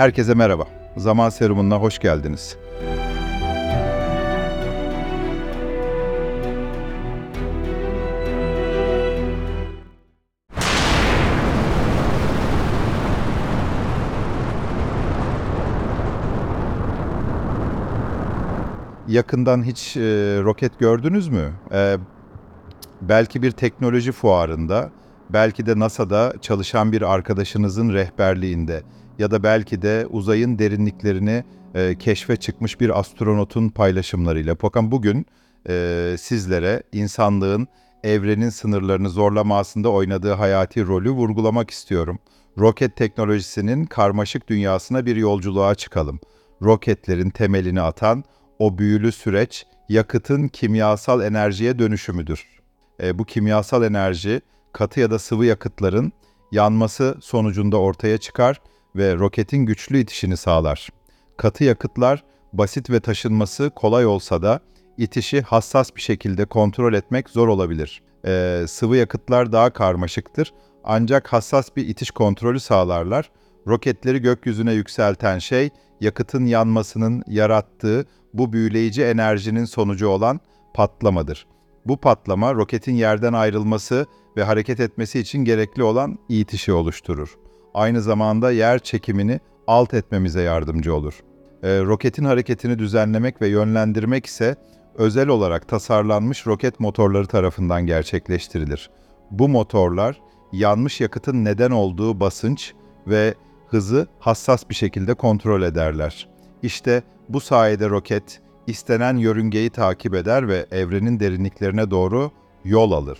Herkese merhaba. Zaman Serumu'na hoş geldiniz. Yakından hiç e, roket gördünüz mü? E, belki bir teknoloji fuarında, belki de NASA'da çalışan bir arkadaşınızın rehberliğinde ya da belki de uzayın derinliklerini e, keşfe çıkmış bir astronotun paylaşımlarıyla. Fakat bugün e, sizlere insanlığın evrenin sınırlarını zorlamasında oynadığı hayati rolü vurgulamak istiyorum. Roket teknolojisinin karmaşık dünyasına bir yolculuğa çıkalım. Roketlerin temelini atan o büyülü süreç yakıtın kimyasal enerjiye dönüşümüdür. E, bu kimyasal enerji katı ya da sıvı yakıtların yanması sonucunda ortaya çıkar ve roketin güçlü itişini sağlar. Katı yakıtlar basit ve taşınması kolay olsa da itişi hassas bir şekilde kontrol etmek zor olabilir. E, sıvı yakıtlar daha karmaşıktır ancak hassas bir itiş kontrolü sağlarlar. Roketleri gökyüzüne yükselten şey yakıtın yanmasının yarattığı bu büyüleyici enerjinin sonucu olan patlamadır. Bu patlama roketin yerden ayrılması ve hareket etmesi için gerekli olan itişi oluşturur. Aynı zamanda yer çekimini alt etmemize yardımcı olur. E, roketin hareketini düzenlemek ve yönlendirmek ise özel olarak tasarlanmış roket motorları tarafından gerçekleştirilir. Bu motorlar yanmış yakıtın neden olduğu basınç ve hızı hassas bir şekilde kontrol ederler. İşte bu sayede roket istenen yörüngeyi takip eder ve evrenin derinliklerine doğru yol alır.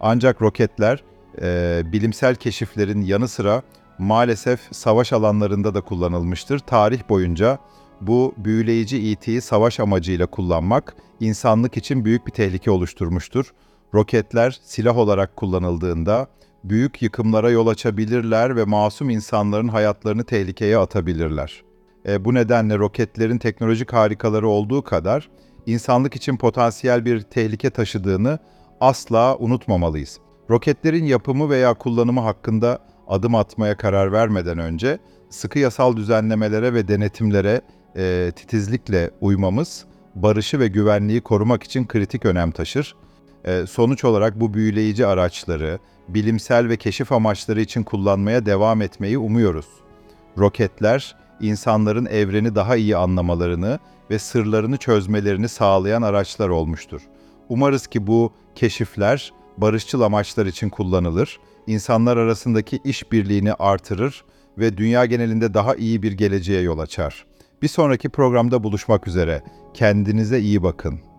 Ancak roketler e, bilimsel keşiflerin yanı sıra maalesef savaş alanlarında da kullanılmıştır. Tarih boyunca bu büyüleyici itiyi savaş amacıyla kullanmak insanlık için büyük bir tehlike oluşturmuştur. Roketler silah olarak kullanıldığında büyük yıkımlara yol açabilirler ve masum insanların hayatlarını tehlikeye atabilirler. E, bu nedenle roketlerin teknolojik harikaları olduğu kadar insanlık için potansiyel bir tehlike taşıdığını asla unutmamalıyız. Roketlerin yapımı veya kullanımı hakkında adım atmaya karar vermeden önce sıkı yasal düzenlemelere ve denetimlere e, titizlikle uymamız barışı ve güvenliği korumak için kritik önem taşır. E, sonuç olarak bu büyüleyici araçları bilimsel ve keşif amaçları için kullanmaya devam etmeyi umuyoruz. Roketler insanların evreni daha iyi anlamalarını ve sırlarını çözmelerini sağlayan araçlar olmuştur. Umarız ki bu keşifler barışçıl amaçlar için kullanılır, insanlar arasındaki işbirliğini artırır ve dünya genelinde daha iyi bir geleceğe yol açar. Bir sonraki programda buluşmak üzere. Kendinize iyi bakın.